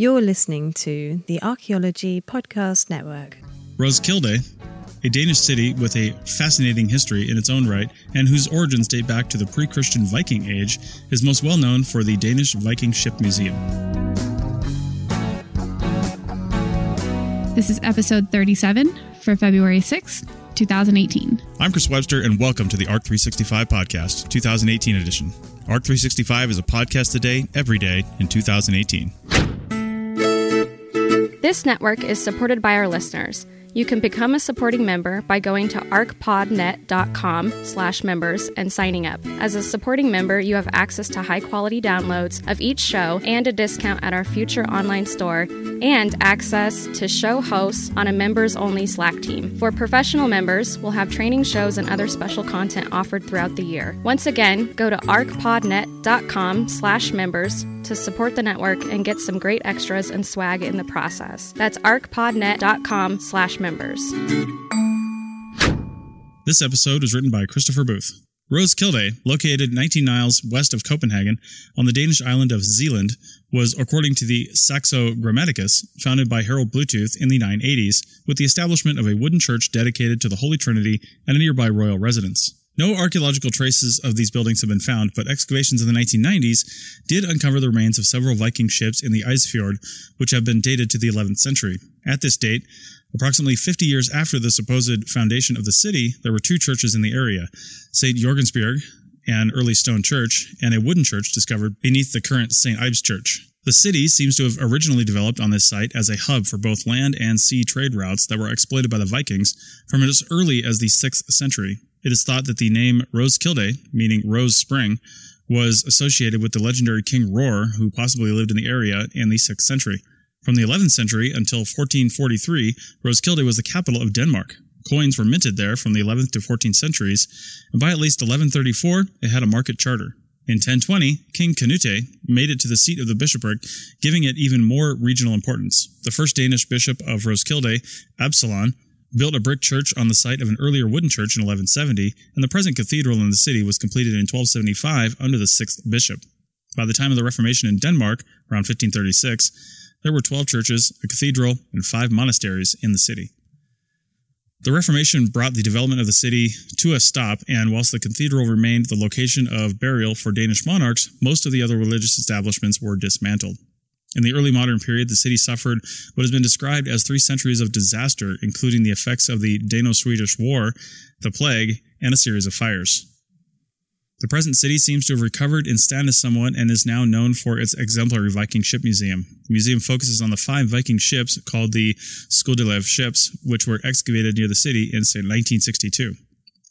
You're listening to the Archaeology Podcast Network. Roskilde, a Danish city with a fascinating history in its own right and whose origins date back to the pre Christian Viking Age, is most well known for the Danish Viking Ship Museum. This is episode 37 for February 6th, 2018. I'm Chris Webster, and welcome to the ARC 365 Podcast, 2018 edition. ARC 365 is a podcast today, every day in 2018. This network is supported by our listeners. You can become a supporting member by going to archpodnet.com slash members and signing up. As a supporting member, you have access to high-quality downloads of each show and a discount at our future online store and access to show hosts on a members-only Slack team. For professional members, we'll have training shows and other special content offered throughout the year. Once again, go to archpodnet.com slash members to support the network and get some great extras and swag in the process. That's archpodnet.com slash members. This episode was written by Christopher Booth. Rose Roskilde, located 19 miles west of Copenhagen on the Danish island of Zealand, was, according to the Saxo Grammaticus, founded by Harald Bluetooth in the 980s, with the establishment of a wooden church dedicated to the Holy Trinity and a nearby royal residence. No archaeological traces of these buildings have been found, but excavations in the 1990s did uncover the remains of several Viking ships in the Isefjord, which have been dated to the 11th century. At this date, approximately 50 years after the supposed foundation of the city, there were two churches in the area St. Jorgensbjerg, an early stone church, and a wooden church discovered beneath the current St. Ibs Church. The city seems to have originally developed on this site as a hub for both land and sea trade routes that were exploited by the Vikings from as early as the 6th century. It is thought that the name Roskilde, meaning Rose Spring, was associated with the legendary King Roar, who possibly lived in the area in the 6th century. From the 11th century until 1443, Roskilde was the capital of Denmark. Coins were minted there from the 11th to 14th centuries, and by at least 1134, it had a market charter. In 1020, King Canute made it to the seat of the bishopric, giving it even more regional importance. The first Danish bishop of Roskilde, Absalon, built a brick church on the site of an earlier wooden church in 1170, and the present cathedral in the city was completed in 1275 under the sixth bishop. By the time of the Reformation in Denmark, around 1536, there were 12 churches, a cathedral, and five monasteries in the city. The Reformation brought the development of the city to a stop, and whilst the cathedral remained the location of burial for Danish monarchs, most of the other religious establishments were dismantled. In the early modern period, the city suffered what has been described as three centuries of disaster, including the effects of the Dano Swedish War, the plague, and a series of fires. The present city seems to have recovered in status somewhat and is now known for its exemplary Viking ship museum. The museum focuses on the five Viking ships called the Skuldelev ships, which were excavated near the city in 1962.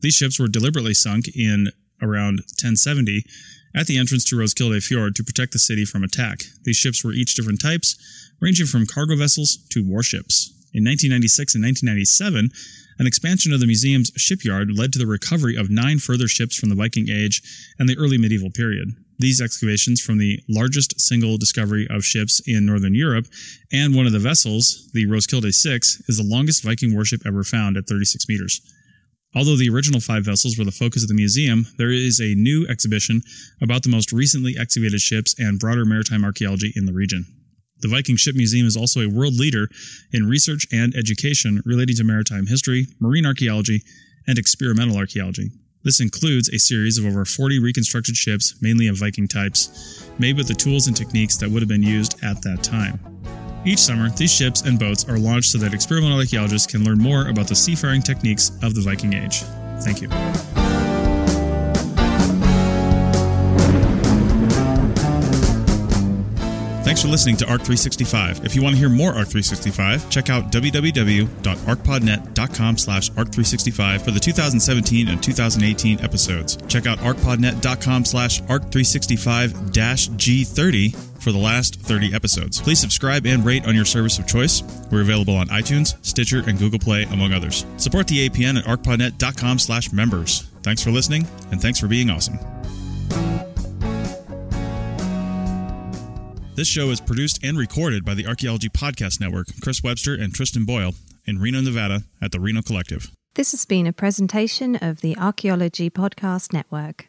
These ships were deliberately sunk in around 1070 at the entrance to Roskilde Fjord to protect the city from attack. These ships were each different types, ranging from cargo vessels to warships. In 1996 and 1997, an expansion of the museum's shipyard led to the recovery of nine further ships from the Viking Age and the early medieval period. These excavations from the largest single discovery of ships in northern Europe and one of the vessels, the Roskilde 6, is the longest Viking warship ever found at 36 meters. Although the original five vessels were the focus of the museum, there is a new exhibition about the most recently excavated ships and broader maritime archaeology in the region. The Viking Ship Museum is also a world leader in research and education relating to maritime history, marine archaeology, and experimental archaeology. This includes a series of over 40 reconstructed ships, mainly of Viking types, made with the tools and techniques that would have been used at that time. Each summer, these ships and boats are launched so that experimental archaeologists can learn more about the seafaring techniques of the Viking Age. Thank you. Thanks for listening to ARC 365. If you want to hear more ARC 365, check out www.archpodnet.com slash ARC365 for the 2017 and 2018 episodes. Check out archpodnet.com slash ARC365-G30 for the last 30 episodes. Please subscribe and rate on your service of choice. We're available on iTunes, Stitcher, and Google Play, among others. Support the APN at archpodnet.com slash members. Thanks for listening, and thanks for being awesome. This show is produced and recorded by the Archaeology Podcast Network, Chris Webster and Tristan Boyle, in Reno, Nevada, at the Reno Collective. This has been a presentation of the Archaeology Podcast Network.